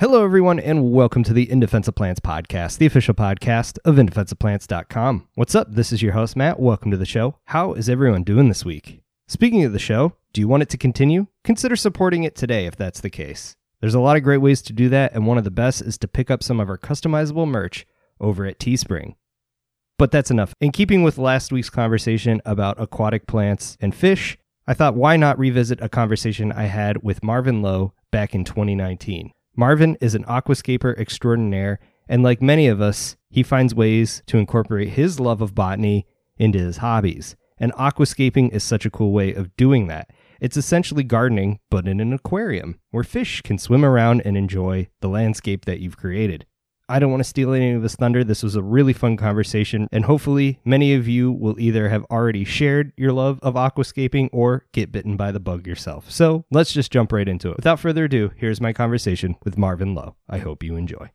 Hello, everyone, and welcome to the In Defense of Plants podcast, the official podcast of indefenseofplants.com. What's up? This is your host, Matt. Welcome to the show. How is everyone doing this week? Speaking of the show, do you want it to continue? Consider supporting it today if that's the case. There's a lot of great ways to do that, and one of the best is to pick up some of our customizable merch over at Teespring. But that's enough. In keeping with last week's conversation about aquatic plants and fish, I thought why not revisit a conversation I had with Marvin Lo back in 2019. Marvin is an aquascaper extraordinaire, and like many of us, he finds ways to incorporate his love of botany into his hobbies. And aquascaping is such a cool way of doing that. It's essentially gardening, but in an aquarium, where fish can swim around and enjoy the landscape that you've created. I don't want to steal any of this thunder. This was a really fun conversation, and hopefully, many of you will either have already shared your love of aquascaping or get bitten by the bug yourself. So let's just jump right into it. Without further ado, here's my conversation with Marvin Lo. I hope you enjoy.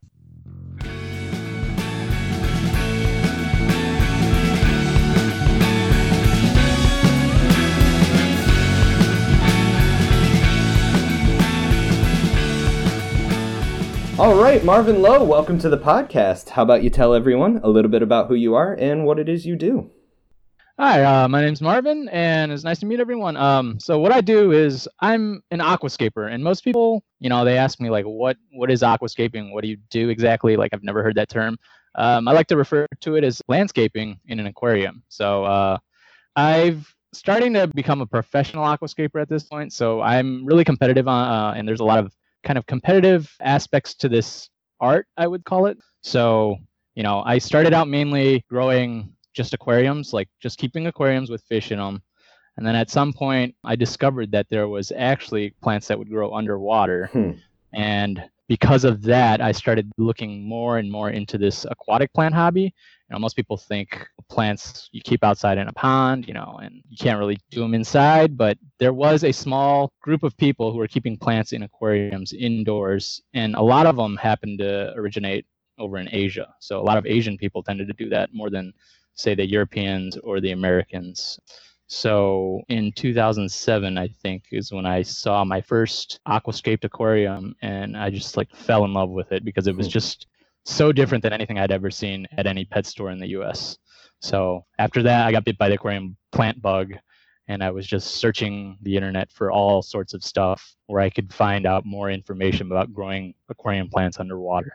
All right, Marvin Lo, welcome to the podcast. How about you tell everyone a little bit about who you are and what it is you do? Hi, uh, my name's Marvin, and it's nice to meet everyone. Um, so what I do is I'm an aquascaper, and most people, you know, they ask me like, what what is aquascaping? What do you do exactly? Like, I've never heard that term. Um, I like to refer to it as landscaping in an aquarium. So uh, I've starting to become a professional aquascaper at this point. So I'm really competitive, on, uh, and there's a lot of kind of competitive aspects to this art, I would call it. So, you know, I started out mainly growing just aquariums, like just keeping aquariums with fish in them. And then at some point, I discovered that there was actually plants that would grow underwater. Hmm. And because of that, I started looking more and more into this aquatic plant hobby. You know, most people think plants you keep outside in a pond, you know, and you can't really do them inside. But there was a small group of people who were keeping plants in aquariums indoors, and a lot of them happened to originate over in Asia. So a lot of Asian people tended to do that more than, say, the Europeans or the Americans. So in 2007, I think is when I saw my first aquascaped aquarium, and I just like fell in love with it because it was hmm. just so different than anything I'd ever seen at any pet store in the U.S. So after that, I got bit by the aquarium plant bug, and I was just searching the internet for all sorts of stuff where I could find out more information about growing aquarium plants underwater.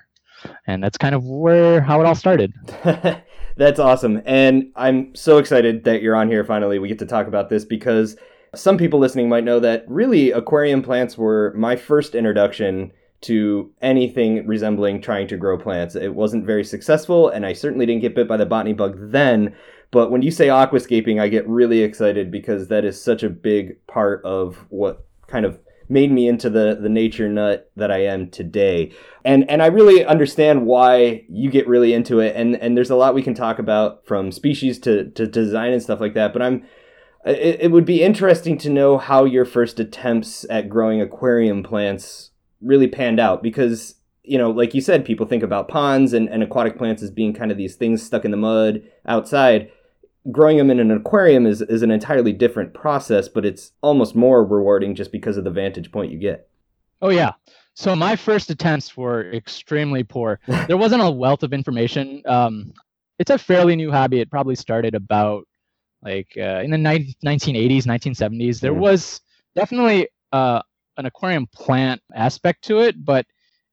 And that's kind of where how it all started. That's awesome. And I'm so excited that you're on here finally. We get to talk about this because some people listening might know that really aquarium plants were my first introduction to anything resembling trying to grow plants. It wasn't very successful, and I certainly didn't get bit by the botany bug then. But when you say aquascaping, I get really excited because that is such a big part of what kind of made me into the the nature nut that I am today. And and I really understand why you get really into it and and there's a lot we can talk about from species to to design and stuff like that, but I'm it, it would be interesting to know how your first attempts at growing aquarium plants really panned out because you know, like you said, people think about ponds and, and aquatic plants as being kind of these things stuck in the mud outside growing them in an aquarium is, is an entirely different process, but it's almost more rewarding just because of the vantage point you get. Oh yeah. So my first attempts were extremely poor. There wasn't a wealth of information. Um, it's a fairly new hobby. It probably started about like uh, in the ni- 1980s, 1970s. There mm. was definitely uh, an aquarium plant aspect to it, but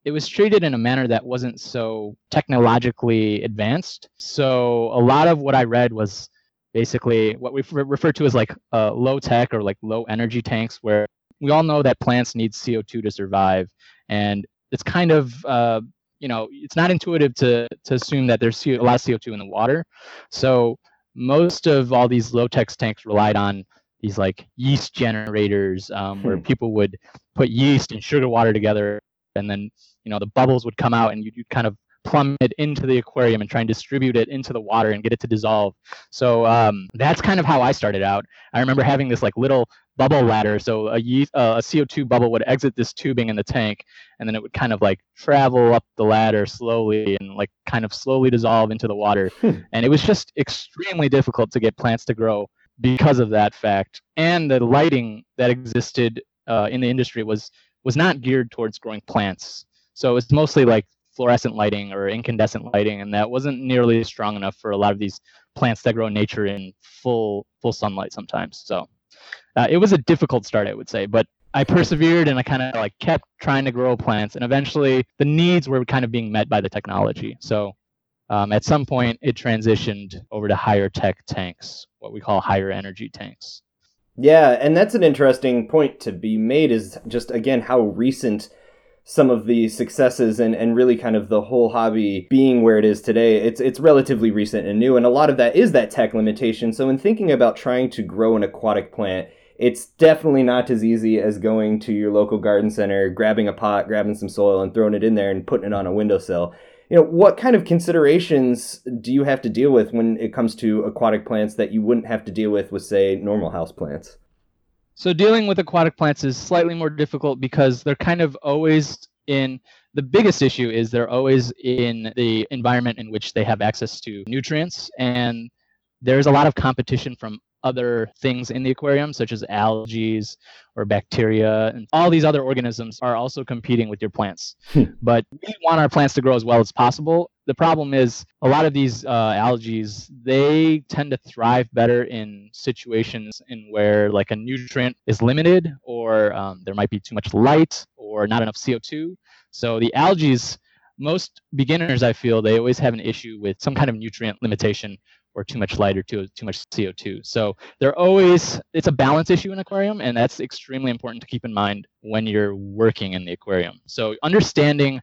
it was treated in a manner that wasn't so technologically advanced. So a lot of what I read was basically what we refer to as like uh, low tech or like low energy tanks, where we all know that plants need CO2 to survive, and it's kind of uh, you know it's not intuitive to to assume that there's a lot of CO2 in the water. So most of all these low tech tanks relied on these like yeast generators um, where hmm. people would put yeast and sugar water together and then you know the bubbles would come out and you'd, you'd kind of plumb it into the aquarium and try and distribute it into the water and get it to dissolve. So um, that's kind of how I started out. I remember having this like little bubble ladder. So a, yeast, uh, a CO2 bubble would exit this tubing in the tank, and then it would kind of like travel up the ladder slowly and like kind of slowly dissolve into the water. Hmm. and it was just extremely difficult to get plants to grow because of that fact. And the lighting that existed uh, in the industry was was not geared towards growing plants So it's mostly like fluorescent lighting or incandescent lighting, and that wasn't nearly strong enough for a lot of these plants that grow in nature in full full sunlight sometimes. So uh, it was a difficult start, I would say, but I persevered and I kind of like kept trying to grow plants, and eventually the needs were kind of being met by the technology. So um, at some point, it transitioned over to higher tech tanks, what we call higher energy tanks. Yeah, and that's an interesting point to be made. Is just again how recent some of the successes and, and really kind of the whole hobby being where it is today, it's it's relatively recent and new, and a lot of that is that tech limitation. So in thinking about trying to grow an aquatic plant, it's definitely not as easy as going to your local garden center, grabbing a pot, grabbing some soil, and throwing it in there and putting it on a windowsill. You know, what kind of considerations do you have to deal with when it comes to aquatic plants that you wouldn't have to deal with with, say, normal house plants? So dealing with aquatic plants is slightly more difficult because they're kind of always in the biggest issue is they're always in the environment in which they have access to nutrients and there's a lot of competition from other things in the aquarium, such as algae or bacteria, and all these other organisms are also competing with your plants. Hmm. but we want our plants to grow as well as possible. The problem is a lot of these uh, algae, they tend to thrive better in situations in where like a nutrient is limited, or um, there might be too much light, or not enough CO2. So the algae most beginners i feel they always have an issue with some kind of nutrient limitation or too much light or too too much CO2. So they're always it's a balance issue in aquarium, and that's extremely important to keep in mind when you're working in the aquarium. So understanding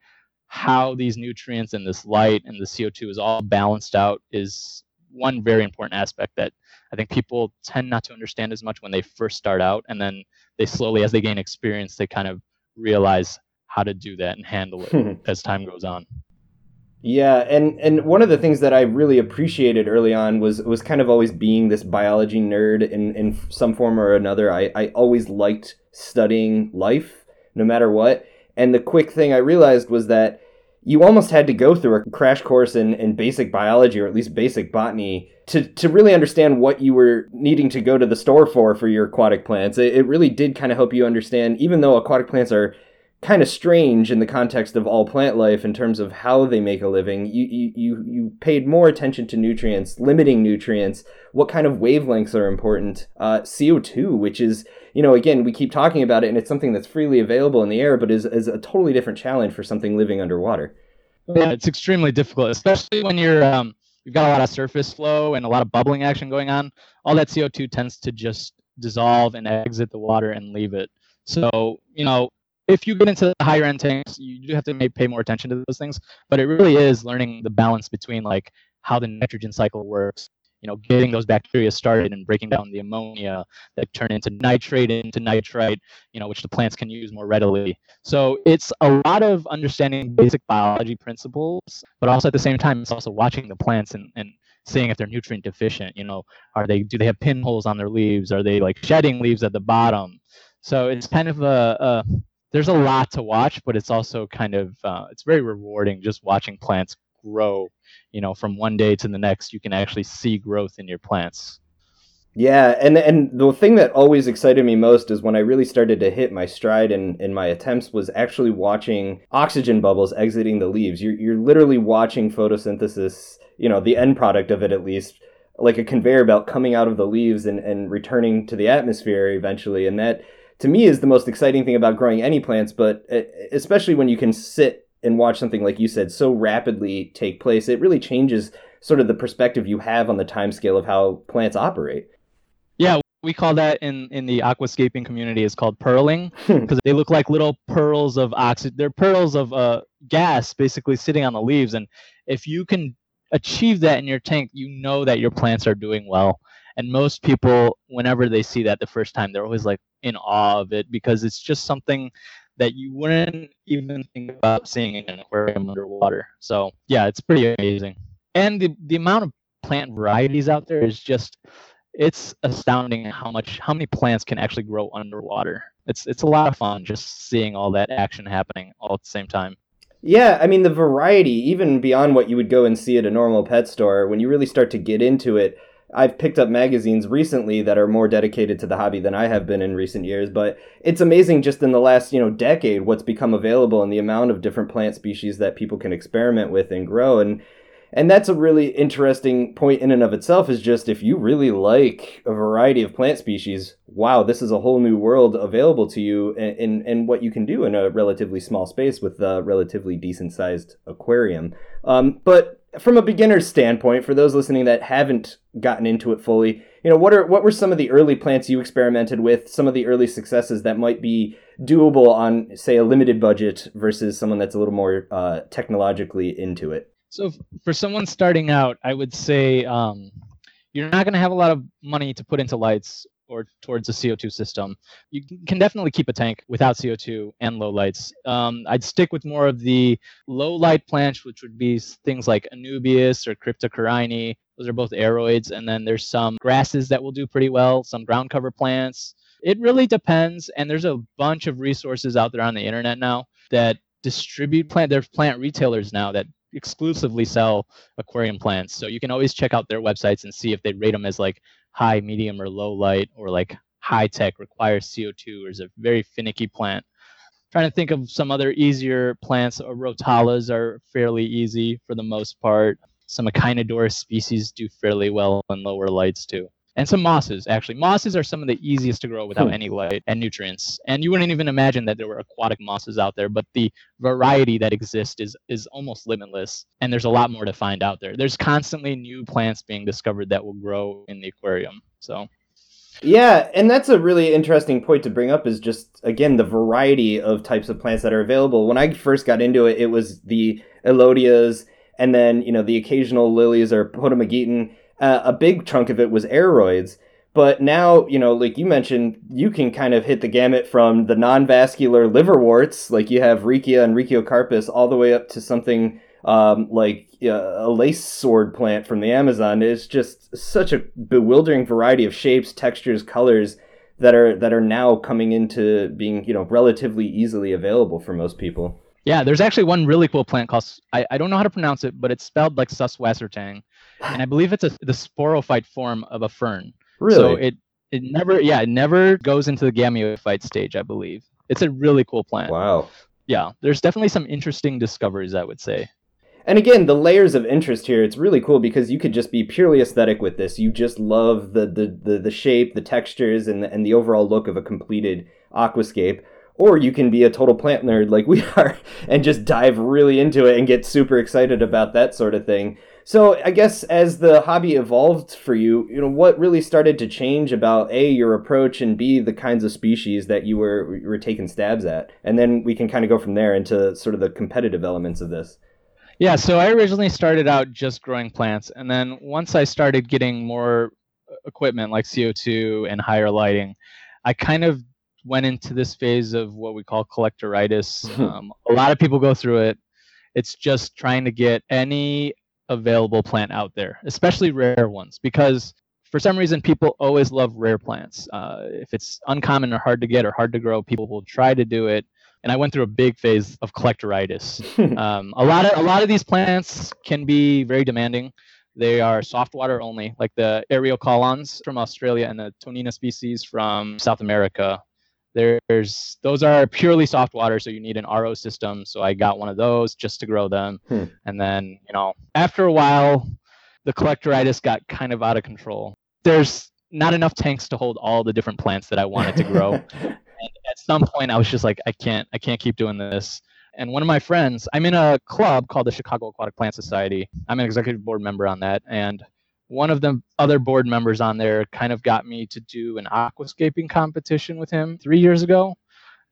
how these nutrients and this light and the CO2 is all balanced out is one very important aspect that I think people tend not to understand as much when they first start out, and then they slowly, as they gain experience, they kind of realize how to do that and handle it as time goes on. Yeah, and and one of the things that I really appreciated early on was was kind of always being this biology nerd in in some form or another. I I always liked studying life, no matter what. And the quick thing I realized was that you almost had to go through a crash course in, in basic biology or at least basic botany to, to really understand what you were needing to go to the store for for your aquatic plants. It, it really did kind of help you understand, even though aquatic plants are kind of strange in the context of all plant life in terms of how they make a living. You, you, you, you paid more attention to nutrients, limiting nutrients, what kind of wavelengths are important, uh, CO2, which is, you know, again, we keep talking about it and it's something that's freely available in the air, but is, is a totally different challenge for something living underwater. Yeah, it's extremely difficult, especially when you're, um, you've got a lot of surface flow and a lot of bubbling action going on. All that CO2 tends to just dissolve and exit the water and leave it. So, you know, if you get into the higher end tanks, you do have to pay more attention to those things. But it really is learning the balance between like how the nitrogen cycle works, you know, getting those bacteria started and breaking down the ammonia that turn into nitrate into nitrite, you know, which the plants can use more readily. So it's a lot of understanding basic biology principles, but also at the same time, it's also watching the plants and, and seeing if they're nutrient deficient. You know, are they do they have pinholes on their leaves? Are they like shedding leaves at the bottom? So it's kind of a, a there's a lot to watch, but it's also kind of uh, it's very rewarding just watching plants grow. You know, from one day to the next, you can actually see growth in your plants. Yeah, and and the thing that always excited me most is when I really started to hit my stride in, in my attempts was actually watching oxygen bubbles exiting the leaves. You're you're literally watching photosynthesis, you know, the end product of it at least, like a conveyor belt coming out of the leaves and, and returning to the atmosphere eventually. And that to me is the most exciting thing about growing any plants, but especially when you can sit and watch something like you said so rapidly take place, it really changes sort of the perspective you have on the time scale of how plants operate. Yeah, we call that in in the aquascaping community is called pearling because they look like little pearls of oxygen. They're pearls of uh, gas basically sitting on the leaves, and if you can achieve that in your tank, you know that your plants are doing well. And most people, whenever they see that the first time, they're always like in awe of it because it's just something that you wouldn't even think about seeing in an aquarium underwater. So yeah, it's pretty amazing. And the, the amount of plant varieties out there is just it's astounding how much how many plants can actually grow underwater. It's it's a lot of fun just seeing all that action happening all at the same time. Yeah, I mean the variety, even beyond what you would go and see at a normal pet store, when you really start to get into it, I've picked up magazines recently that are more dedicated to the hobby than I have been in recent years, but it's amazing just in the last, you know, decade what's become available and the amount of different plant species that people can experiment with and grow. And and that's a really interesting point in and of itself is just if you really like a variety of plant species wow this is a whole new world available to you in, in, in what you can do in a relatively small space with a relatively decent sized aquarium. Um, but from a beginner's standpoint, for those listening that haven't gotten into it fully, you know, what are what were some of the early plants you experimented with? Some of the early successes that might be doable on, say, a limited budget versus someone that's a little more uh, technologically into it. So, for someone starting out, I would say um, you're not going to have a lot of money to put into lights or towards a CO2 system. You can definitely keep a tank without CO2 and low lights. Um, I'd stick with more of the low light plants, which would be things like Anubias or Cryptocoryne. Those are both aroids. And then there's some grasses that will do pretty well, some ground cover plants. It really depends. And there's a bunch of resources out there on the internet now that distribute plant. There's plant retailers now that exclusively sell aquarium plants. So you can always check out their websites and see if they rate them as like high, medium, or low light, or like high tech requires CO2 or is a very finicky plant. trying to think of some other easier plants. Uh, or Rotalas are fairly easy for the most part. Some Echinodorus species do fairly well in lower lights too and some mosses actually. Mosses are some of the easiest to grow without hmm. any light and nutrients. And you wouldn't even imagine that there were aquatic mosses out there but the variety that exists is is almost limitless and there's a lot more to find out there. There's constantly new plants being discovered that will grow in the aquarium so. Yeah, and that's a really interesting point to bring up is just again the variety of types of plants that are available. When I first got into it, it was the elodeas and then, you know, the occasional lilies or potamogeton uh, a big chunk of it was aroids. But now, you know, like you mentioned, you can kind of hit the gamut from the non-vascular liverworts, like you have Riccia and Ricciocarpus, all the way up to something um, like uh, a lace sword plant from the Amazon. It's just such a bewildering variety of shapes, textures, colors that are that are now coming into being, you know, relatively easily available for most people. Yeah, there's actually one really cool plant called I, I don't know how to pronounce it, but it's spelled like Suswassertang and I believe it's a, the sporophyte form of a fern. Really? So it it never yeah it never goes into the gametophyte stage. I believe it's a really cool plant. Wow. Yeah, there's definitely some interesting discoveries. I would say. And again, the layers of interest here, it's really cool because you could just be purely aesthetic with this. You just love the the, the, the shape, the textures, and the, and the overall look of a completed aquascape. Or you can be a total plant nerd like we are and just dive really into it and get super excited about that sort of thing. So I guess as the hobby evolved for you, you know, what really started to change about A, your approach and B, the kinds of species that you were you were taking stabs at. And then we can kind of go from there into sort of the competitive elements of this. Yeah, so I originally started out just growing plants and then once I started getting more equipment like CO2 and higher lighting, I kind of went into this phase of what we call collectoritis. um, a lot of people go through it. It's just trying to get any available plant out there, especially rare ones, because for some reason people always love rare plants. Uh, if it's uncommon or hard to get or hard to grow, people will try to do it. And I went through a big phase of collectoritis. um, a lot of a lot of these plants can be very demanding. They are soft water only, like the Eriocaulons from Australia and the Tonina species from South America there's those are purely soft water, so you need an RO system. So I got one of those just to grow them. Hmm. And then, you know, after a while, the collectoritis got kind of out of control. There's not enough tanks to hold all the different plants that I wanted to grow. and at some point I was just like, I can't I can't keep doing this. And one of my friends, I'm in a club called the Chicago Aquatic Plant Society. I'm an executive board member on that. And one of the other board members on there kind of got me to do an aquascaping competition with him three years ago.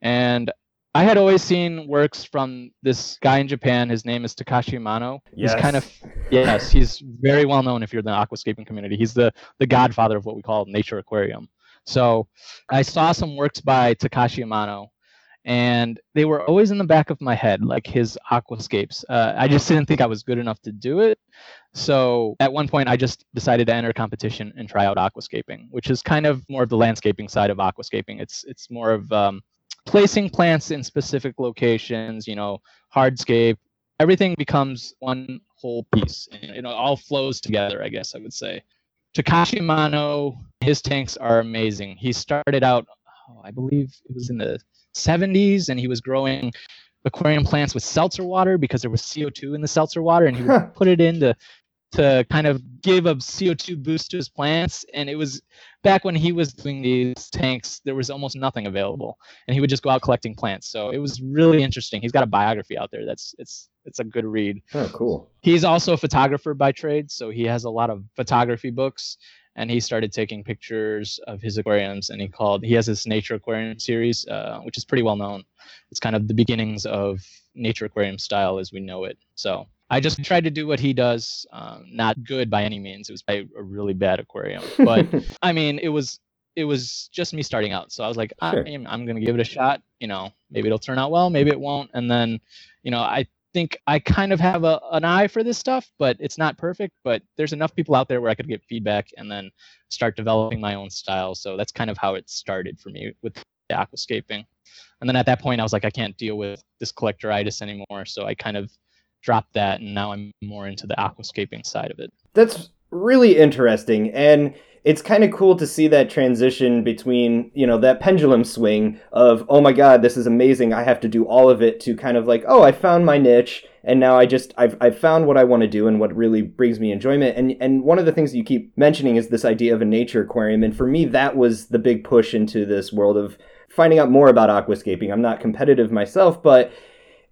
And I had always seen works from this guy in Japan. His name is Takashi Amano. Yes. He's kind of yes, he's very well known if you're in the aquascaping community. He's the the godfather of what we call nature aquarium. So I saw some works by Takashi Amano, and they were always in the back of my head, like his aquascapes. Uh, I just didn't think I was good enough to do it. So at one point, I just decided to enter competition and try out aquascaping, which is kind of more of the landscaping side of aquascaping. It's it's more of um, placing plants in specific locations. You know, hardscape. Everything becomes one whole piece. It all flows together. I guess I would say. Takashi Amano, his tanks are amazing. He started out, oh, I believe it was in the 70s, and he was growing aquarium plants with seltzer water because there was CO2 in the seltzer water, and he would put it in to kind of give a CO2 boost to his plants. And it was back when he was doing these tanks, there was almost nothing available, and he would just go out collecting plants. So it was really interesting. He's got a biography out there that's it's it's a good read. Oh, cool. He's also a photographer by trade, so he has a lot of photography books. And he started taking pictures of his aquariums, and he called he has this nature aquarium series, uh, which is pretty well known. It's kind of the beginnings of nature aquarium style as we know it. So I just tried to do what he does. Um, not good by any means. It was a really bad aquarium, but I mean, it was it was just me starting out. So I was like, sure. I'm, I'm gonna give it a shot. You know, maybe it'll turn out well, maybe it won't. And then, you know, I think I kind of have a, an eye for this stuff, but it's not perfect. But there's enough people out there where I could get feedback and then start developing my own style. So that's kind of how it started for me with the aquascaping. And then at that point, I was like, I can't deal with this collectoritis anymore. So I kind of dropped that and now I'm more into the aquascaping side of it. That's really interesting and it's kind of cool to see that transition between, you know, that pendulum swing of, oh my god, this is amazing, I have to do all of it to kind of like, oh, I found my niche and now I just I've I've found what I want to do and what really brings me enjoyment. And and one of the things you keep mentioning is this idea of a nature aquarium. And for me that was the big push into this world of finding out more about aquascaping. I'm not competitive myself, but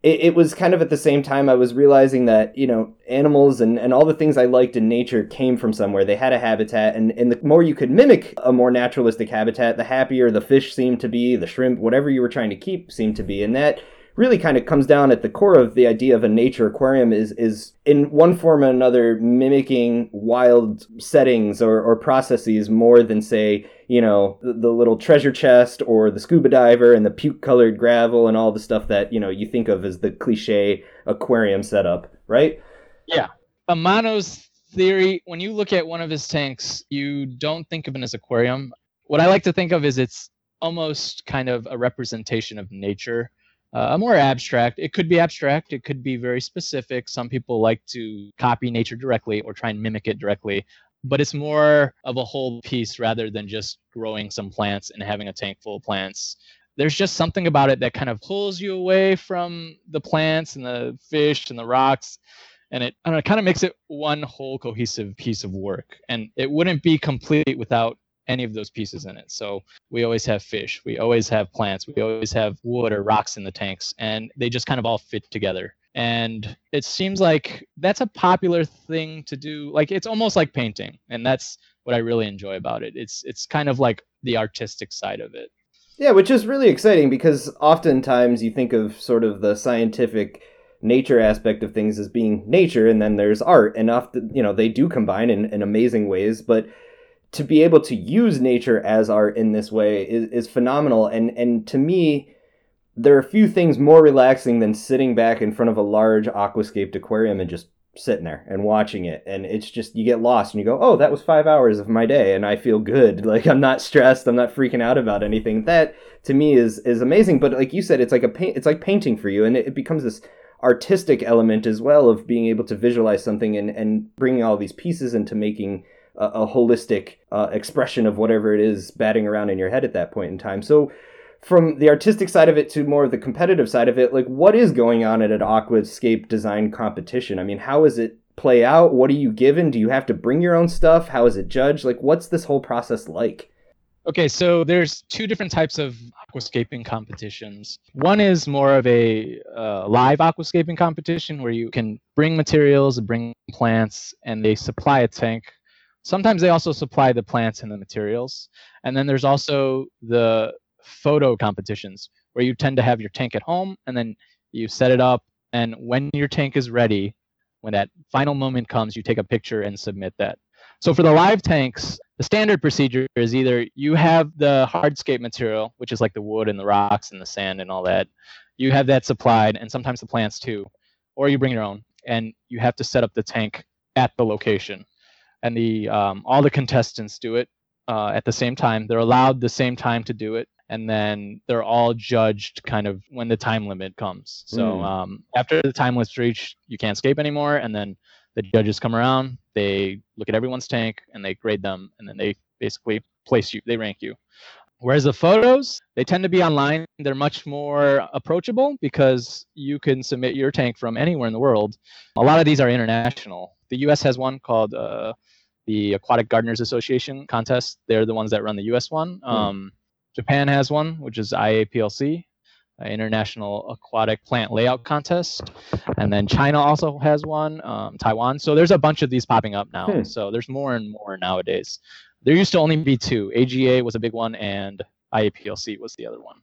it, it, was kind of at the same time I was realizing that, you know, animals and, and all the things I liked in nature came from somewhere. They had a habitat, and, and the more you could mimic a more naturalistic habitat, the happier the fish seemed to be, the shrimp, whatever you were trying to keep seemed to be. And that really kind of comes down at the core of the idea of a nature aquarium is is in one form or another mimicking wild settings or, or processes more than say you know the, the little treasure chest or the scuba diver and the puke colored gravel and all the stuff that you know you think of as the cliche aquarium setup right? Yeah. Amano's theory when you look at one of his tanks you don't think of it as aquarium. What i like to think of is it's almost kind of a representation of nature uh, more abstract. It could be abstract. It could be very specific. Some people like to copy nature directly or try and mimic it directly. But it's more of a whole piece rather than just growing some plants and having a tank full of plants. There's just something about it that kind of pulls you away from the plants and the fish and the rocks. And it, know, it kind of makes it one whole cohesive piece of work. And it wouldn't be complete without any of those pieces in it. So we always have fish, we always have plants, we always have wood or rocks in the tanks, and they just kind of all fit together. And it seems like that's a popular thing to do. Like it's almost like painting, and that's what I really enjoy about it. It's it's kind of like the artistic side of it. Yeah, which is really exciting because oftentimes you think of sort of the scientific nature aspect of things as being nature and then there's art and often you know they do combine in, in amazing ways but to be able to use nature as art in this way is, is phenomenal. And and to me, there are few things more relaxing than sitting back in front of a large aquascaped aquarium and just sitting there and watching it. And it's just you get lost and you go, oh, that was five hours of my day, and I feel good. Like I'm not stressed. I'm not freaking out about anything. That to me is is amazing. But like you said, it's like a paint. It's like painting for you, and it, it becomes this artistic element as well of being able to visualize something and and bringing all these pieces into making a, a holistic uh, expression of whatever it is batting around in your head at that point in time. So from the artistic side of it to more of the competitive side of it, like what is going on at an aquascape design competition? I mean, how is it play out? What are you given? Do you have to bring your own stuff? How is it judged? Like, what's this whole process like? Okay, so there's two different types of aquascaping competitions. One is more of a uh, live aquascaping competition where you can bring materials, bring plants, and they supply a tank Sometimes they also supply the plants and the materials. And then there's also the photo competitions where you tend to have your tank at home and then you set it up. And when your tank is ready, when that final moment comes, you take a picture and submit that. So for the live tanks, the standard procedure is either you have the hardscape material, which is like the wood and the rocks and the sand and all that. You have that supplied, and sometimes the plants too, or you bring your own, and you have to set up the tank at the location and the um, all the contestants do it uh, at the same time. They're allowed the same time to do it, and then they're all judged kind of when the time limit comes. So mm. um, after the time limit's reached, you can't escape anymore, and then The judges come around, they look at everyone's tank, and they grade them, and then they basically place you, they rank you. Whereas the photos, they tend to be online. They're much more approachable because you can submit your tank from anywhere in the world. A lot of these are international. The US has one called uh, the Aquatic Gardeners Association contest. They're the ones that run the US one. Um, Japan has one, which is IAPLC, International Aquatic Plant Layout Contest. And then China also has one, um, Taiwan. So there's a bunch of these popping up now. Hmm. So there's more and more nowadays. There used to only be two. AGA was a big one, and IAPLC was the other one.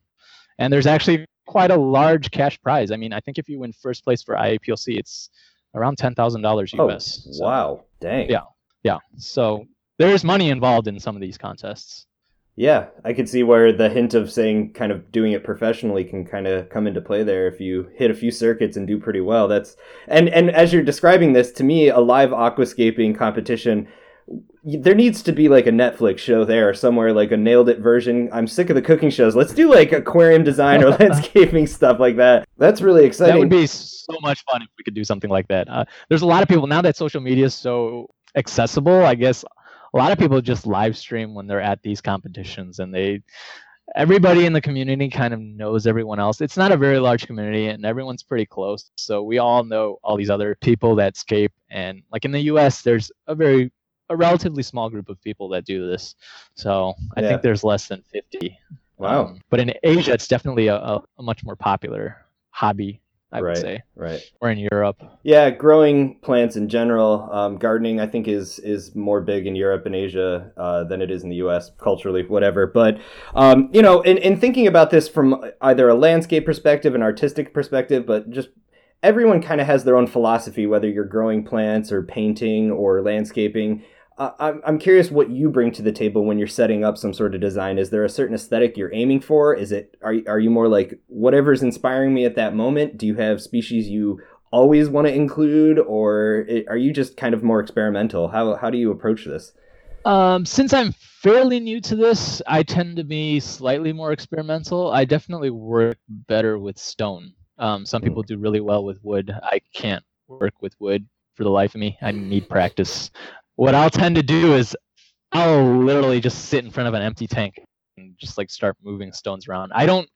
And there's actually quite a large cash prize. I mean, I think if you win first place for IAPLC, it's around ten thousand dollars US. Oh, so, wow! Dang. Yeah, yeah. So there's money involved in some of these contests. Yeah, I could see where the hint of saying kind of doing it professionally can kind of come into play there if you hit a few circuits and do pretty well. That's and and as you're describing this to me, a live aquascaping competition there needs to be like a Netflix show there somewhere, like a nailed it version. I'm sick of the cooking shows. Let's do like aquarium design or landscaping stuff like that. That's really exciting. That would be so much fun if we could do something like that. Uh, there's a lot of people now that social media is so accessible. I guess a lot of people just live stream when they're at these competitions, and they everybody in the community kind of knows everyone else. It's not a very large community and everyone's pretty close. So we all know all these other people that scape. And like in the US, there's a very a relatively small group of people that do this. So I yeah. think there's less than 50. Wow. Um, but in Asia, it's definitely a, a, much more popular hobby. I right, would say, right, or in Europe. Yeah, growing plants in general, um, gardening, I think is is more big in Europe and Asia uh, than it is in the U.S. culturally, whatever. But um, you know, in, in thinking about this from either a landscape perspective, an artistic perspective, but just everyone kind of has their own philosophy, whether you're growing plants or painting or landscaping. I'm, I'm curious what you bring to the table when you're setting up some sort of design. Is there a certain aesthetic you're aiming for? Is it are are you more like whatever's inspiring me at that moment? Do you have species you always want to include, or are you just kind of more experimental? How how do you approach this? Um, since I'm fairly new to this, I tend to be slightly more experimental. I definitely work better with stone. Um, some hmm. people do really well with wood. I can't work with wood for the life of me. I need practice what I'll tend to do is I'll literally just sit in front of an empty tank and just like start moving stones around. I don't.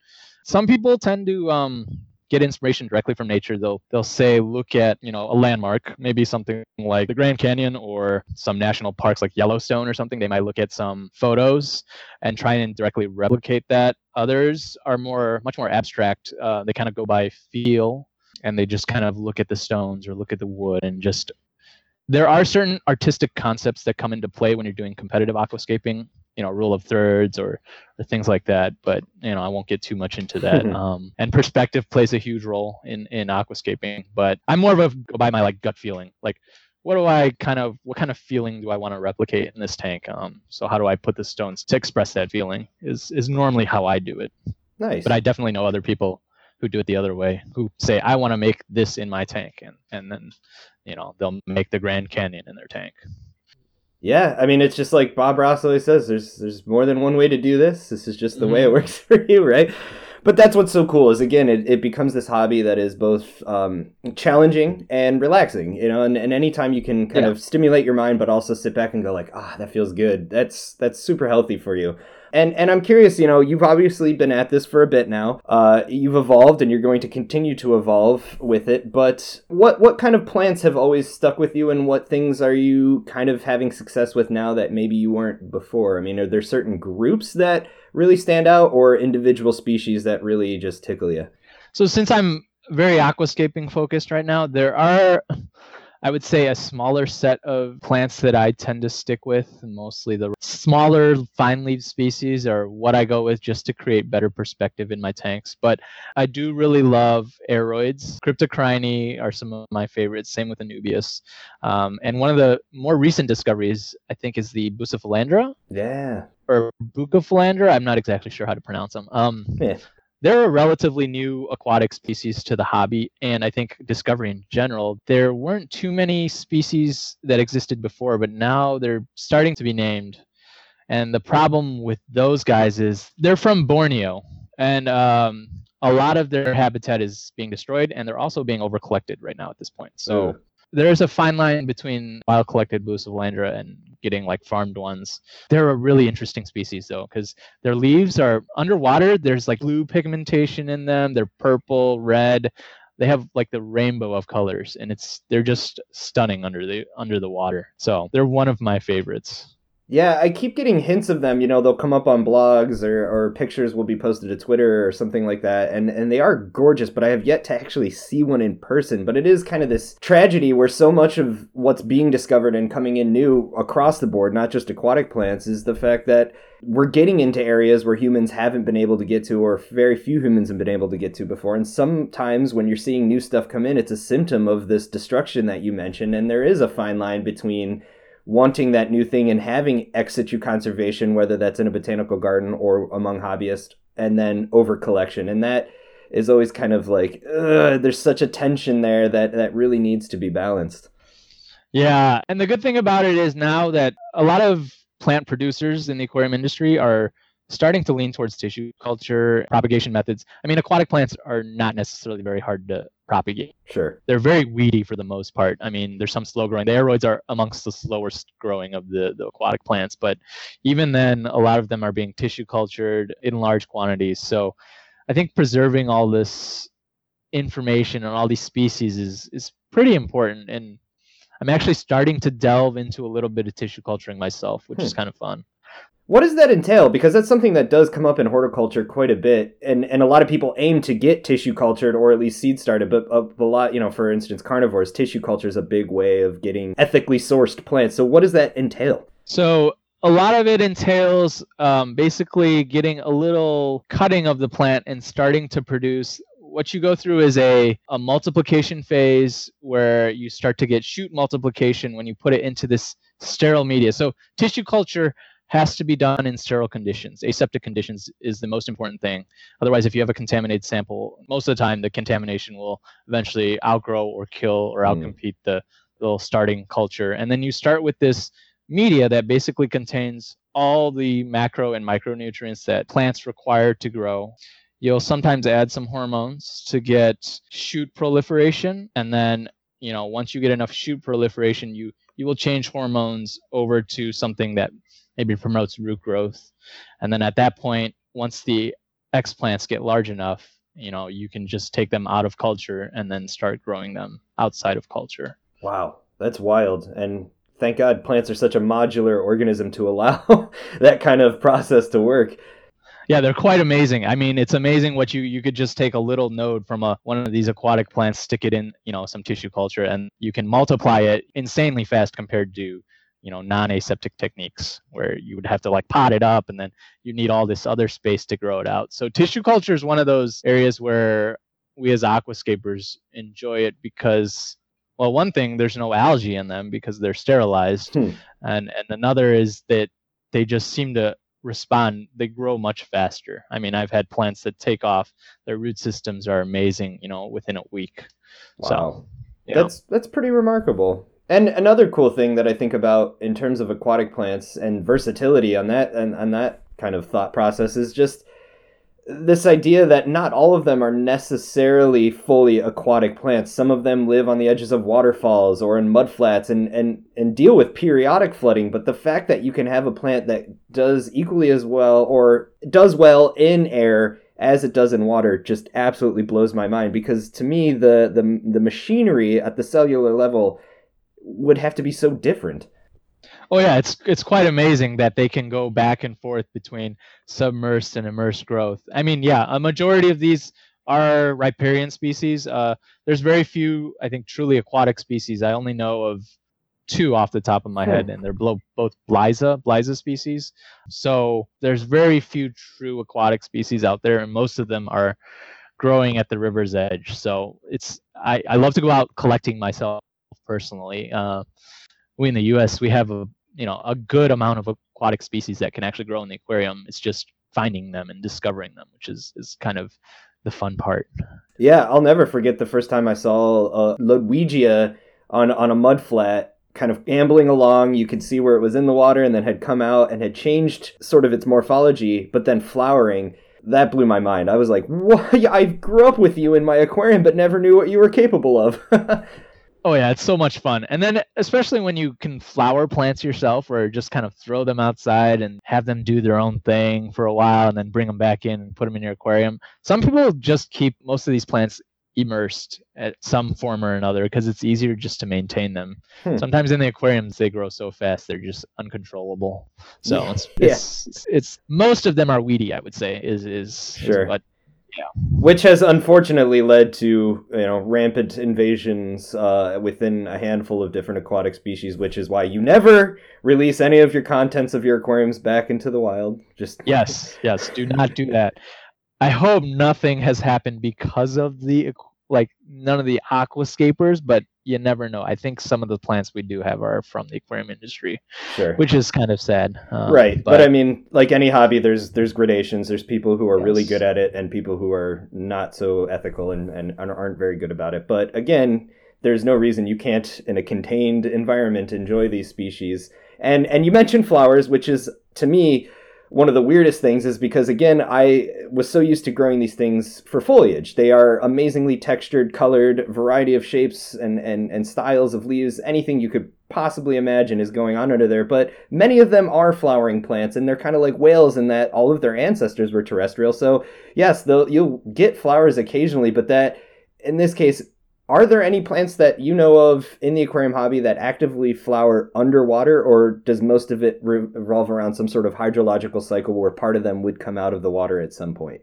Some people tend to um, get inspiration directly from nature. They'll they'll say, look at you know a landmark, maybe something like the Grand Canyon or some national parks like Yellowstone or something. They might look at some photos and try and directly replicate that. Others are more much more abstract. Uh, they kind of go by feel and they just kind of look at the stones or look at the wood and just there are certain artistic concepts that come into play when you're doing competitive aquascaping you know rule of thirds or or things like that but you know i won't get too much into that um, and perspective plays a huge role in in aquascaping but i'm more of a go by my like gut feeling. Like what do i kind of what kind of feeling do i want to replicate in this tank? Um, so how do i put the stones to express that feeling is is normally how i do it. Nice. But i definitely know other people who do it the other way, who say, I want to make this in my tank. And, and then, you know, they'll make the Grand Canyon in their tank. Yeah, I mean, it's just like Bob Ross always says. There's there's more than one way to do this. This is just the mm-hmm. way it works for you, right? But that's what's so cool is again, it, it becomes this hobby that is both um, challenging and relaxing, you know. And, and anytime you can kind yeah. of stimulate your mind, but also sit back and go like, ah, that feels good. That's that's super healthy for you. And and I'm curious, you know, you've obviously been at this for a bit now. Uh, you've evolved, and you're going to continue to evolve with it. But what what kind of plants have always stuck with you, and what things are you kind of having success with now that maybe you weren't before? I mean, are there certain groups that really stand out, or individual species that really just tickle you? So since I'm very aquascaping focused right now, there are I would say a smaller set of plants that I tend to stick with, mostly the smaller fine leaf species are what I go with just to create better perspective in my tanks. But I do really love aroids. Cryptocoryne are some of my favorites, same with Anubias. Um, and one of the more recent discoveries, I think, is the Bucephalandra. Yeah. Or Bucephalandra. I'm not exactly sure how to pronounce them. Um, yeah they're a relatively new aquatic species to the hobby and i think discovery in general. There weren't too many species that existed before but now they're starting to be named. And the problem with those guys is they're from borneo and um, a lot of their habitat is being destroyed and they're also being overcollected right now at this point. So there's a fine line between wild collected blue Bucephalandra and getting like farmed ones. They're a really interesting species though, because their leaves are underwater. There's like blue pigmentation in them. They're purple, red. They have like the rainbow of colors, and it's they're just stunning under the under the water. So they're one of my favorites. Yeah, I keep getting hints of them. You know, they'll come up on blogs or, or pictures will be posted to Twitter or something like that. And, and they are gorgeous, but I have yet to actually see one in person. But it is kind of this tragedy where so much of what's being discovered and coming in new across the board, not just aquatic plants, is the fact that we're getting into areas where humans haven't been able to get to or very few humans have been able to get to before. And sometimes when you're seeing new stuff come in, it's a symptom of this destruction that you mentioned. And there is a fine line between wanting that new thing and having ex situ conservation, whether that's in a botanical garden or among hobbyists, and then over collection. And that is always kind of like, there's such a tension there that, that really needs to be balanced. Yeah. And the good thing about it is now that a lot of plant producers in the aquarium industry are starting to lean towards tissue culture propagation methods. I mean, aquatic plants are not necessarily very hard to propagate. Sure. They're very weedy for the most part. I mean, there's some slow growing. The aroids are amongst the slowest growing of the, the aquatic plants, but even then, a lot of them are being tissue cultured in large quantities. So I think preserving all this information on all these species is, is pretty important. And I'm actually starting to delve into a little bit of tissue culturing myself, which hmm. is kind of fun. What does that entail? Because that's something that does come up in horticulture quite a bit, and and a lot of people aim to get tissue cultured or at least seed started. But a, lot, you know, for instance, carnivores, tissue culture is a big way of getting ethically sourced plants. So what does that entail? So a lot of it entails um, basically getting a little cutting of the plant and starting to produce what you go through is a, a multiplication phase where you start to get shoot multiplication when you put it into this sterile media. So tissue culture has to be done in sterile conditions. Aseptic conditions is the most important thing. Otherwise, if you have a contaminated sample, most of the time the contamination will eventually outgrow or kill or hmm. outcompete mm. the little starting culture. And then you start with this media that basically contains all the macro and micronutrients that plants require to grow. You'll sometimes add some hormones to get shoot proliferation. And then, you know, once you get enough shoot proliferation, you you will change hormones over to something that maybe promotes root growth. And then at that point, once the explants get large enough, you know, you can just take them out of culture and then start growing them outside of culture. Wow, that's wild. And thank God plants are such a modular organism to allow that kind of process to work. Yeah, they're quite amazing. I mean, it's amazing what you you could just take a little node from a one of these aquatic plants, stick it in, you know, some tissue culture and you can multiply it insanely fast compared to you know non-aseptic techniques where you would have to like pot it up and then you need all this other space to grow it out so tissue culture is one of those areas where we as aquascapers enjoy it because well one thing there's no algae in them because they're sterilized hmm. and and another is that they just seem to respond they grow much faster i mean i've had plants that take off their root systems are amazing you know within a week wow. so that's know. that's pretty remarkable and another cool thing that I think about in terms of aquatic plants and versatility on that and on that kind of thought process is just this idea that not all of them are necessarily fully aquatic plants. Some of them live on the edges of waterfalls or in mudflats and, and, and deal with periodic flooding. But the fact that you can have a plant that does equally as well or does well in air as it does in water just absolutely blows my mind because to me the the, the machinery at the cellular level would have to be so different. Oh yeah, it's it's quite amazing that they can go back and forth between submersed and emersed growth. I mean, yeah, a majority of these are riparian species. Uh, there's very few, I think, truly aquatic species. I only know of two off the top of my head, hmm. and they're both Blyxa, Blyxa species. So there's very few true aquatic species out there, and most of them are growing at the river's edge. So it's I, I love to go out collecting myself personally. Uh, we in the U.S. we have a you know a good amount of aquatic species that can actually grow in the aquarium. It's just finding them and discovering them, which is is kind of the fun part. Yeah, I'll never forget the first time I saw a Ludwigia on on a mud flat kind of ambling along. You could see where it was in the water and then had come out and had changed sort of its morphology, but then flowering. That blew my mind. I was like, "What? I grew up with you in my aquarium, but never knew what you were capable of." Oh yeah, it's so much fun. And then especially when you can flower plants yourself or just kind of throw them outside and have them do their own thing for a while and then bring them back in and put them in your aquarium. Some people just keep most of these plants immersed at some form or another because it's easier just to maintain them. Hmm. Sometimes in the aquariums they grow so fast they're just uncontrollable. So yeah. It's, it's, yeah. it's, it's most of them are weedy, I would say. Is is, sure. Is what Which has unfortunately led to you know rampant invasions uh, within a handful of different aquatic species, which is why you never release any of your contents of your aquariums back into the wild. Just yes, yes, do not do that. I hope nothing has happened because of the like none of the aquascapers, but you never know. I think some of the plants we do have are from the aquarium industry, sure. which is kind of sad. Um, right, but, but, I mean, like any hobby, there's there's gradations. There's people who are yes. really good at it, and people who are not so ethical and, and aren't very good about it. But again, there's no reason you can't, in a contained environment, enjoy these species. And and you mentioned flowers, which is to me one of the weirdest things is because again i was so used to growing these things for foliage. They are amazingly textured colored variety of shapes and, and, and styles of leaves. Anything you could possibly imagine is going on under there. But many of them are flowering plants and they're kind of like whales in that all of their ancestors were terrestrial. So yes you'll get flowers occasionally but that in this case are there any plants that you know of in the aquarium hobby that actively flower underwater, or does most of it revolve around some sort of hydrological cycle where part of them would come out of the water at some point?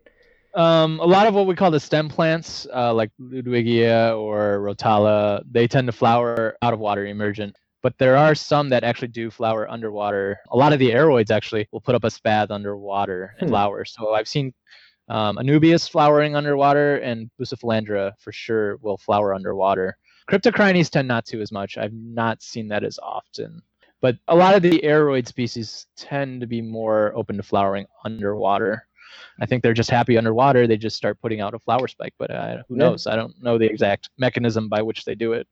Um, a lot of what we call the stem plants, uh, like Ludwigia or Rotala, they tend to flower out of water, emergent. But there are some that actually do flower underwater. A lot of the aroids actually will put up a spathe underwater and hmm. flower. So I've seen um, Anubias flowering underwater, and Bucephalandra for sure will flower underwater. Cryptocorynes tend not to as much. I've not seen that as often. But a lot of the aroid species tend to be more open to flowering underwater. I think they're just happy underwater. They just start putting out a flower spike, but uh, who knows? I don't know the exact mechanism by which they do it.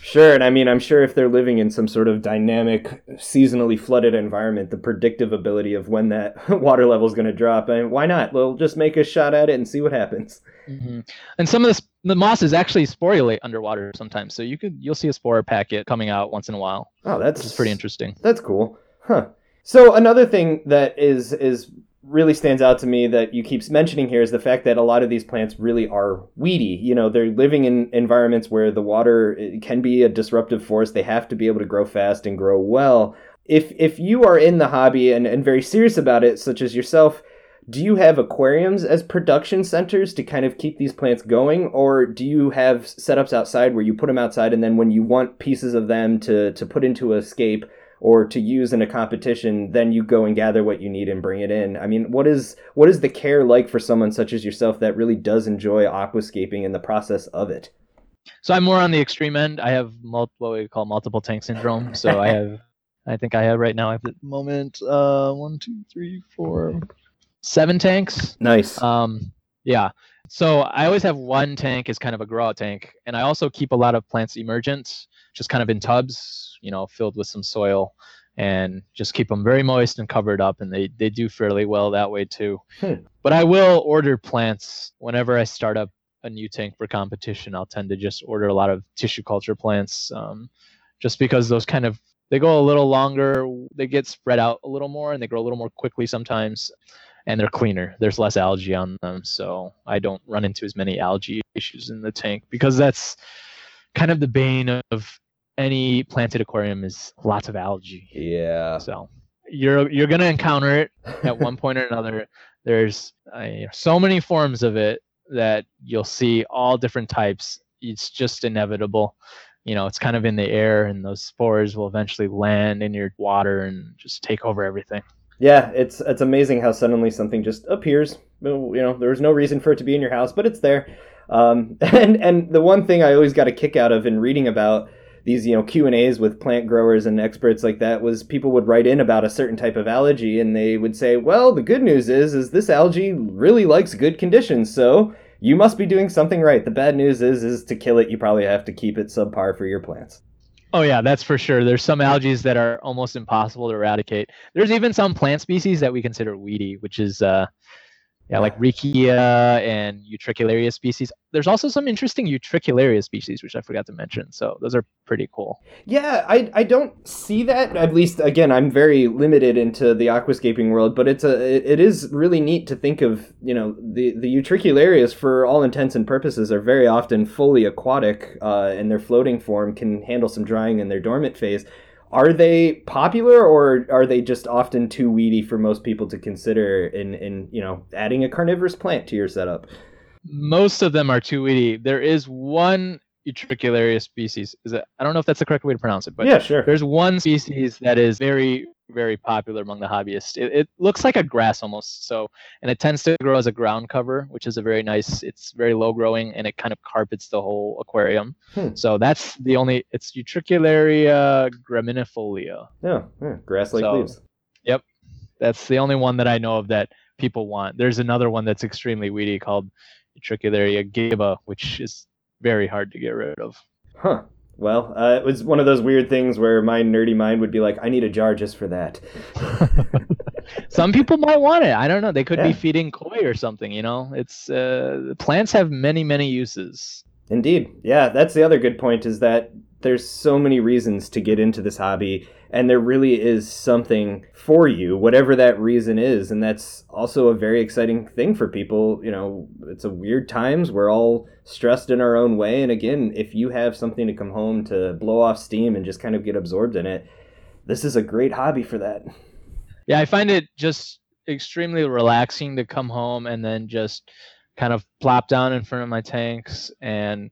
Sure, and I mean, I'm sure if they're living in some sort of dynamic, seasonally flooded environment, the predictive ability of when that water level is going to drop, and why not? We'll just make a shot at it and see what happens. Mm-hmm. And some of this, the mosses actually sporulate underwater sometimes, so you could you'll see a spore packet coming out once in a while. Oh, that's pretty interesting. That's cool, huh? So another thing that is is really stands out to me that you keep mentioning here is the fact that a lot of these plants really are weedy. You know, they're living in environments where the water can be a disruptive force. They have to be able to grow fast and grow well. If if you are in the hobby and, and very serious about it, such as yourself, do you have aquariums as production centers to kind of keep these plants going or do you have setups outside where you put them outside and then when you want pieces of them to, to put into a scape or to use in a competition, then you go and gather what you need and bring it in. I mean, what is what is the care like for someone such as yourself that really does enjoy aquascaping and the process of it? So I'm more on the extreme end. I have mul- what we call multiple tank syndrome. So I have, I think I have right now. At the moment uh, one, two, three, four, seven tanks. Nice. Um, yeah. So I always have one tank as kind of a grow out tank, and I also keep a lot of plants emergent, just kind of in tubs you know, filled with some soil and just keep them very moist and covered up and they, they do fairly well that way too. Hmm. but i will order plants whenever i start up a new tank for competition. I'll tend to just order a lot of tissue culture plants um, just because those kind of they go a little longer they get spread out a little more and they grow a little more quickly sometimes and they're cleaner. There's less algae on them so i don't run into as many algae issues in the tank because that's kind of the bane of any planted aquarium is lots of algae. Yeah. So you're you're gonna encounter it at one point or another. There's uh, so many forms of it that you'll see all different types. It's just inevitable. You know, it's kind of in the air, and those spores will eventually land in your water and just take over everything. Yeah, it's it's amazing how suddenly something just appears. You know, there's no reason for it to be in your house, but it's there. Um, and and the one thing I always got a kick out of in reading about these you know Q and A's with plant growers and experts like that was people would write in about a certain type of algae and they would say, well, the good news is is this algae really likes good conditions, so you must be doing something right. The bad news is is to kill it, you probably have to keep it subpar for your plants. Oh yeah, that's for sure. There's some algae that are almost impossible to eradicate. There's even some plant species that we consider weedy, which is uh, Yeah, like Riccia and Utricularia species. There's also some interesting Utricularia species, which I forgot to mention. So those are pretty cool. Yeah, I, I don't see that. At least, again, I'm very limited into the aquascaping world, but it's a it, is really neat to think of. You know, the the Utricularias, for all intents and purposes, are very often fully aquatic, uh, and their floating form can handle some drying in their dormant phase are they popular or are they just often too weedy for most people to consider in in you know adding a carnivorous plant to your setup? Most of them are too weedy. There is one utricularia species. Is it i don't know if that's the correct way to pronounce it but yeah sure. there's one species that is very very popular among the hobbyists. It, it, looks like a grass almost. So, and it tends to grow as a ground cover, which is a very nice. It's very low growing, and it kind of carpets the whole aquarium. Hmm. So that's the only. It's Utricularia graminifolia. Yeah, yeah grass-like so, leaves. Yep, that's the only one that I know of that people want. There's another one that's extremely weedy called Utricularia gibba, which is very hard to get rid of. Huh. Well, uh, it was one of those weird things where my nerdy mind would be like, I need a jar just for that. Some people might want it. I don't know. They could yeah. be feeding koi or something. You know, it's uh, plants have many many uses. Indeed, yeah. That's the other good point is that there's so many reasons to get into this hobby and there really is something for you whatever that reason is and that's also a very exciting thing for people you know it's a weird times we're all stressed in our own way and again if you have something to come home to blow off steam and just kind of get absorbed in it this is a great hobby for that. Yeah i find it just extremely relaxing to come home and then just kind of plop down in front of my tanks and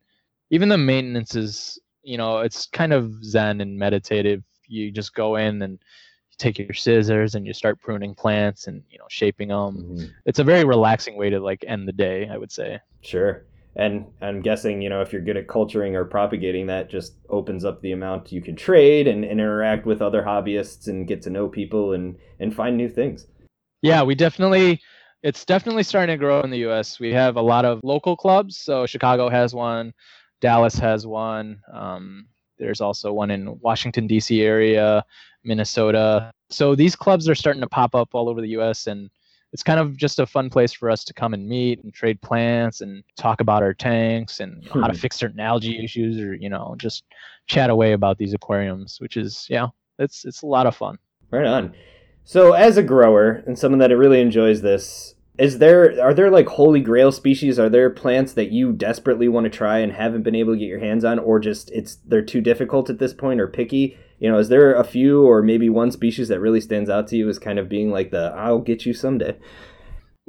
even the maintenance is you know it's kind of zen and meditative. You just go in and you take your scissors and you start pruning plants and you know shaping them mm-hmm. it's a very relaxing way to like end the day i would say. Sure. And i'm guessing you know if you're good at culturing or propagating that just opens up the amount you can trade and, and interact with other hobbyists and get to know people and and find new things. Yeah we definitely it's definitely starting to grow in the us we have a lot of local clubs so chicago has one Dallas has one. Um, there's also one in Washington D.C. area, Minnesota. So these clubs are starting to pop up all over the U.S. and it's kind of just a fun place for us to come and meet and trade plants and talk about our tanks and hmm. how to hmm. fix certain algae issues or you know just chat away about these aquariums, which is yeah, it's it's a lot of fun. Right on. So as a grower and someone that really enjoys this, is there are there like holy grail species? Are there plants that you desperately want to try and haven't been able to get your hands on or just it's they're too difficult at this point or picky? You know is there a few or maybe one species that really stands out to you as kind of being like the i'll get you someday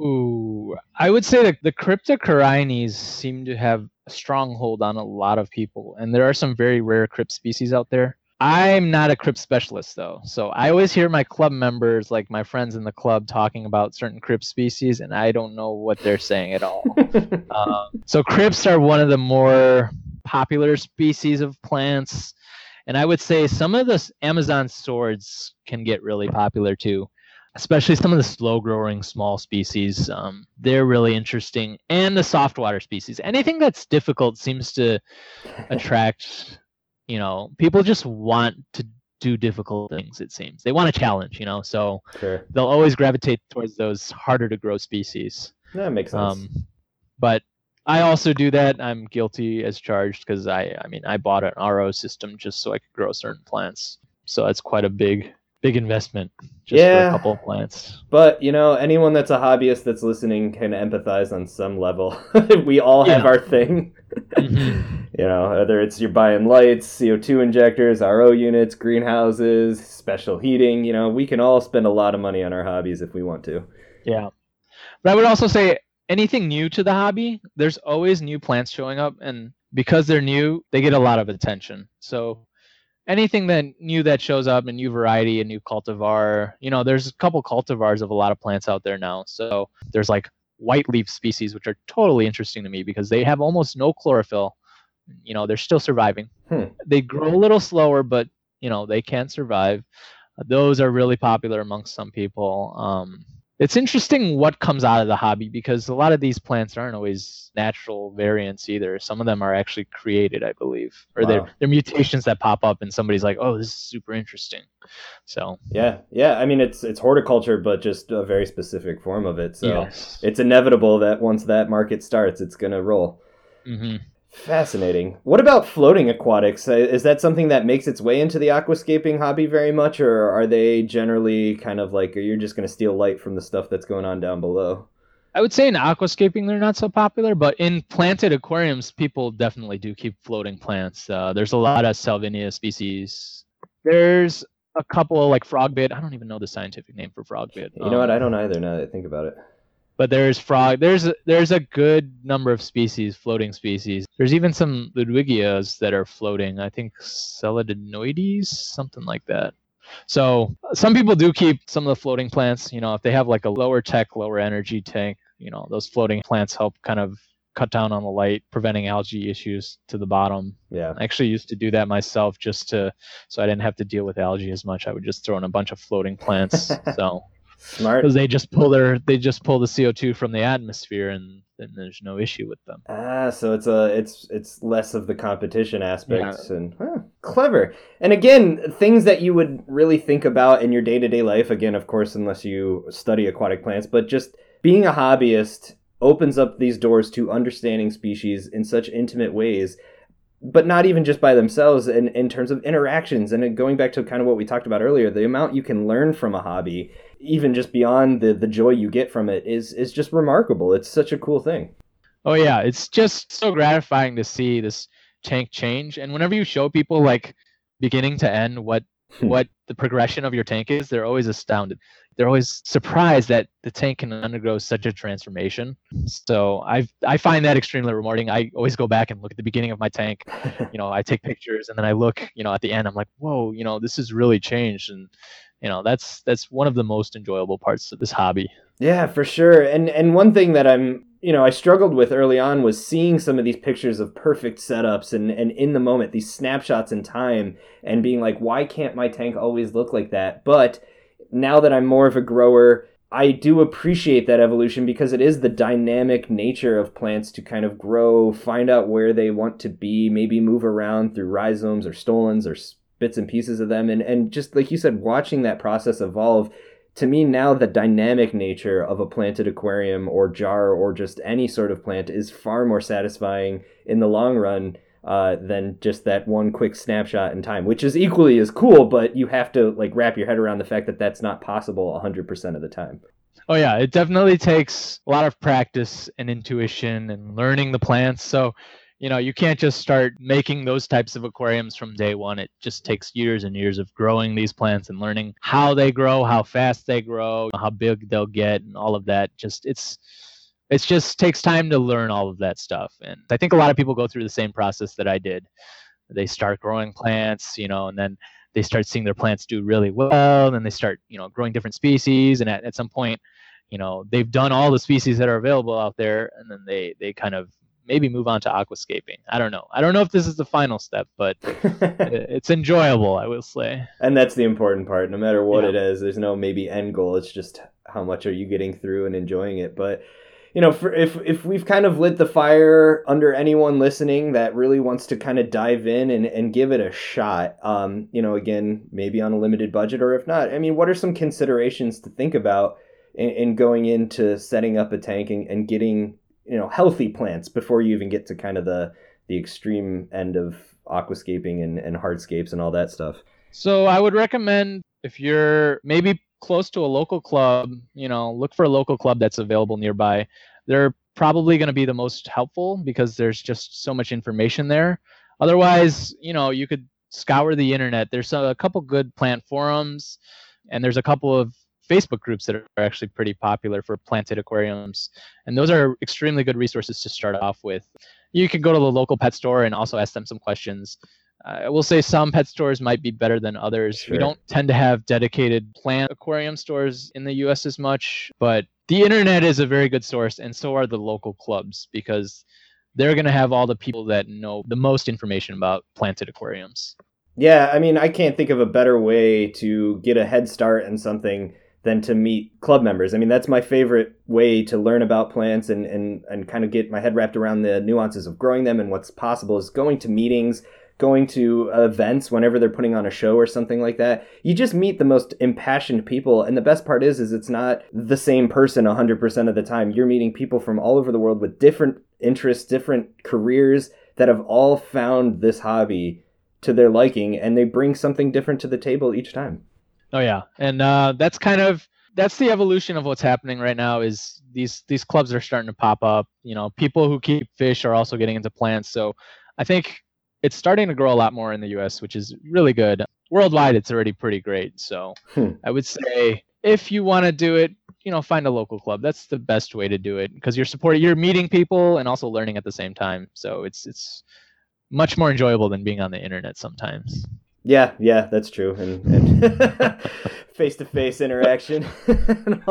ooh i would say that the cryptocorynes seem to have a stronghold on a lot of people and there are some very rare crypt species out there I'm not a crypt specialist though, so I always hear my club members, like my friends in the club, talking about certain crypt species, and I don't know what they're saying at all. um, so crypts are one of the more popular species of plants, and I would say some of the Amazon swords can get really popular too, especially some of the slow-growing small species. Um, they're really interesting, and the soft water species. Anything that's difficult seems to attract you know people just want to do difficult things it seems they want a challenge you know so sure. they'll always gravitate towards those harder to grow species that makes sense um, but i also do that i'm guilty as charged because i i mean i bought an ro system just so i could grow certain plants so it's quite a big big investment just yeah, for a couple of plants. But you know, anyone that's a hobbyist that's listening can empathize on some level. we all have yeah. our thing. Mm-hmm. you know, whether it's you're buying lights, CO2 injectors, RO units, greenhouses, special heating, you know, we can all spend a lot of money on our hobbies if we want to. Yeah. But I would also say anything new to the hobby, there's always new plants showing up and because they're new, they get a lot of attention. So anything that new that shows up, a new variety, a new cultivar. You know, there's a couple cultivars of a lot of plants out there now. So there's like white leaf species, which are totally interesting to me because they have almost no chlorophyll. You know, they're still surviving. Hmm. They grow a little slower, but you know they can survive. Those are really popular amongst some people. Um, it's interesting what comes out of the hobby because a lot of these plants aren't always natural variants either. Some of them are actually created, I believe, or wow. they're they're mutations that pop up and somebody's like, "Oh, this is super interesting." So yeah, yeah. I mean, it's it's horticulture, but just a very specific form of it. So yes. it's inevitable that once that market starts, it's gonna roll. Mm-hmm. Fascinating. What about floating aquatics? Is that something that makes its way into the aquascaping hobby very much, or are they generally kind of like you're just going to steal light from the stuff that's going on down below? I would say in aquascaping they're not so popular, but in planted aquariums, people definitely do keep floating plants. Uh, there's a lot of Salvinia species. There's a couple like frogbit. I don't even know the scientific name for frogbit. You know what? I don't either. Now that I think about it but there's frog there's there's a good number of species floating species. There's even some ludwigias that are floating. I think celadinoides something like that. So some people do keep some of the floating plants you know if they have like a lower tech lower energy tank you know those floating plants help kind of cut down on the light preventing algae issues to the bottom. Yeah. I actually used to do that myself just to so i didn't have to deal with algae as much. I would just throw in a bunch of floating plants so Smart. Because they just pull their they just pull the CO two from the atmosphere and then there's no issue with them. Ah, so it's a it's it's less of the competition aspects yeah. and huh, clever. And again, things that you would really think about in your day to day life. Again, of course, unless you study aquatic plants, but just being a hobbyist opens up these doors to understanding species in such intimate ways but not even just by themselves in, in terms of interactions and going back to kind of what we talked about earlier the amount you can learn from a hobby even just beyond the the joy you get from it is is just remarkable. It's such a cool thing. Oh yeah. It's just so gratifying to see this tank change and whenever you show people like beginning to end what hmm. what the progression of your tank is they're always astounded they're always surprised that the tank can undergo such a transformation. So I I find that extremely rewarding. I always go back and look at the beginning of my tank. You know, I take pictures and then I look, you know, at the end. I'm like, whoa, you know, this has really changed, and you know, that's that's one of the most enjoyable parts of this hobby. Yeah, for sure. And and one thing that I'm you know, I struggled with early on was seeing some of these pictures of perfect setups and, and in the moment, these snapshots in time, and being like, why can't my tank always look like that? But now that I'm more of a grower, I do appreciate that evolution because it is the dynamic nature of plants to kind of grow, find out where they want to be, maybe move around through rhizomes or stolons or bits and pieces of them. And, and just like you said, watching that process evolve, to me now the dynamic nature of a planted aquarium or jar or just any sort of plant is far more satisfying in the long run uh, than just that one quick snapshot in time, which is equally as cool, but you have to like wrap your head around the fact that that's not possible 100% of the time. Oh yeah, it definitely takes a lot of practice and intuition and learning the plants. So, you know, you can't just start making those types of aquariums from day one. It just takes years and years of growing these plants and learning how they grow, how fast they grow, how big they'll get, and all of that. Just it's it just takes time to learn all of that stuff. And i think a lot of people go through the same process that i did. They start growing plants you know and then they start seeing their plants do really well and then they start you know growing different species. And at, at some point you know they've done all the species that are available out there and then they they kind of maybe move on to aquascaping. I don't know. I don't know if this is the final step but it's enjoyable i will say. And that's the important part. No matter what yeah. it is there's no maybe end goal. It's just how much are you getting through and enjoying it. But you know, for, if if we've kind of lit the fire under anyone listening that really wants to kind of dive in and, and give it a shot, um, you know, again, maybe on a limited budget or if not, I mean, what are some considerations to think about in, in going into setting up a tank and, and getting, you know, healthy plants before you even get to kind of the the extreme end of aquascaping and, and hardscapes and all that stuff? So I would recommend if you're maybe close to a local club, you know, look for a local club that's available nearby. They're probably going to be the most helpful because there's just so much information there. Otherwise, you know, you could scour the internet. There's a, couple good plant forums, and there's a couple of Facebook groups that are actually pretty popular for planted aquariums. And those are extremely good resources to start off with. You can go to the local pet store and also ask them some questions. I will say some pet stores might be better than others. Sure. We don't tend to have dedicated plant aquarium stores in the US as much, but the internet is a very good source, and so are the local clubs because they're going to have all the people that know the most information about planted aquariums. Yeah, I mean, I can't think of a better way to get a head start in something than to meet club members. I mean, that's my favorite way to learn about plants and, and, and kind of get my head wrapped around the nuances of growing them and what's possible is going to meetings, going to events whenever they're putting on a show or something like that. You just meet the most impassioned people. And the best part is, is it's not the same person 100% of the time. You're meeting people from all over the world with different interests, different careers that have all found this hobby to their liking and they bring something different to the table each time. Oh yeah, and uh, that's kind of that's the evolution of what's happening right now. Is these these clubs are starting to pop up. You know, people who keep fish are also getting into plants. So I think it's starting to grow a lot more in the U.S., which is really good. Worldwide, it's already pretty great. So hmm. I would say if you want to do it, you know, find a local club. That's the best way to do it because you're supporting, you're meeting people and also learning at the same time. So it's it's much more enjoyable than being on the internet sometimes. Yeah, yeah, that's true. And face to face interaction.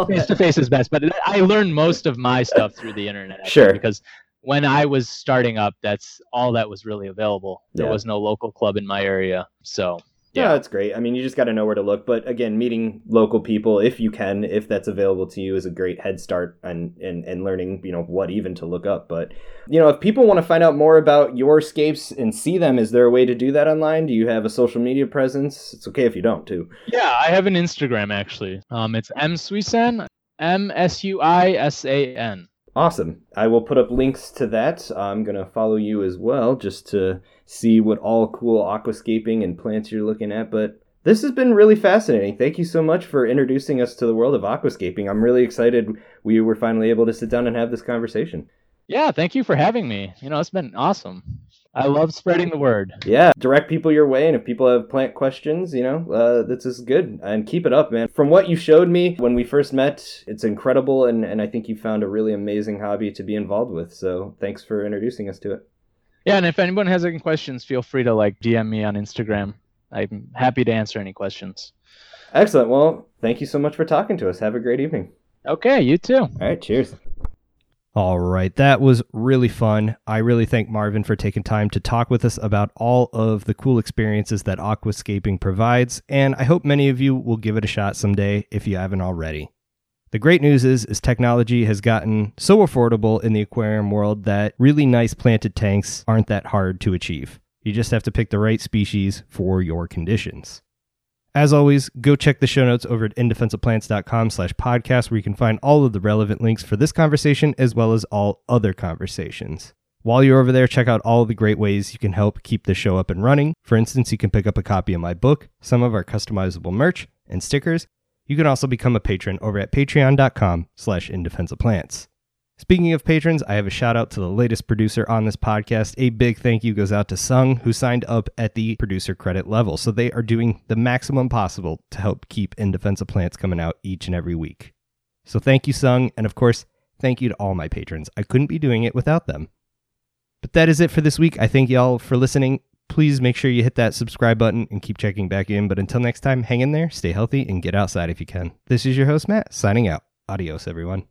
Face to face is best, but I learned most of my stuff through the internet. Actually, sure. Because when I was starting up, that's all that was really available. There yeah. was no local club in my area, so yeah, that's great. I mean, you just got to know where to look. But again, meeting local people, if you can, if that's available to you, is a great head start and and, and learning, you know, what even to look up. But you know, if people want to find out more about your scapes and see them, is there a way to do that online? Do you have a social media presence? It's okay if you don't, too. Yeah, I have an Instagram actually. Um, it's m suisan, m s u i s a n. Awesome. I will put up links to that. I'm going to follow you as well just to see what all cool aquascaping and plants you're looking at. But this has been really fascinating. Thank you so much for introducing us to the world of aquascaping. I'm really excited we were finally able to sit down and have this conversation. Yeah, thank you for having me. You know, it's been awesome. I love spreading the word. Yeah, direct people your way, and if people have plant questions, you know, uh, this is good. And keep it up, man. From what you showed me when we first met, it's incredible, and, and I think you found a really amazing hobby to be involved with. So thanks for introducing us to it. Yeah, and if anyone has any questions, feel free to like DM me on Instagram. I'm happy to answer any questions. Excellent. Well, thank you so much for talking to us. Have a great evening. Okay, you too. All right, cheers. All right, that was really fun. I really thank Marvin for taking time to talk with us about all of the cool experiences that aquascaping provides, and I hope many of you will give it a shot someday if you haven't already. The great news is, is technology has gotten so affordable in the aquarium world that really nice planted tanks aren't that hard to achieve. You just have to pick the right species for your conditions. As always, go check the show notes over at indefenseofplants.com slash podcast where you can find all of the relevant links for this conversation as well as all other conversations. While you're over there, check out all the great ways you can help keep the show up and running. For instance, you can pick up a copy of my book, some of our customizable merch, and stickers. You can also become a patron over at patreon.com slash indefensiveplants. Speaking of patrons, I have a shout out to the latest producer on this podcast. A big thank you goes out to Sung, who signed up at the producer credit level. So they are doing the maximum possible to help keep In Plants coming out each and every week. So thank you, Sung. And of course, thank you to all my patrons. I couldn't be doing it without them. But that is it for this week. I thank y'all for listening. Please make sure you hit that subscribe button and keep checking back in. But until next time, hang in there, stay healthy, and get outside if you can. This is your host, Matt, signing out. Adios, everyone.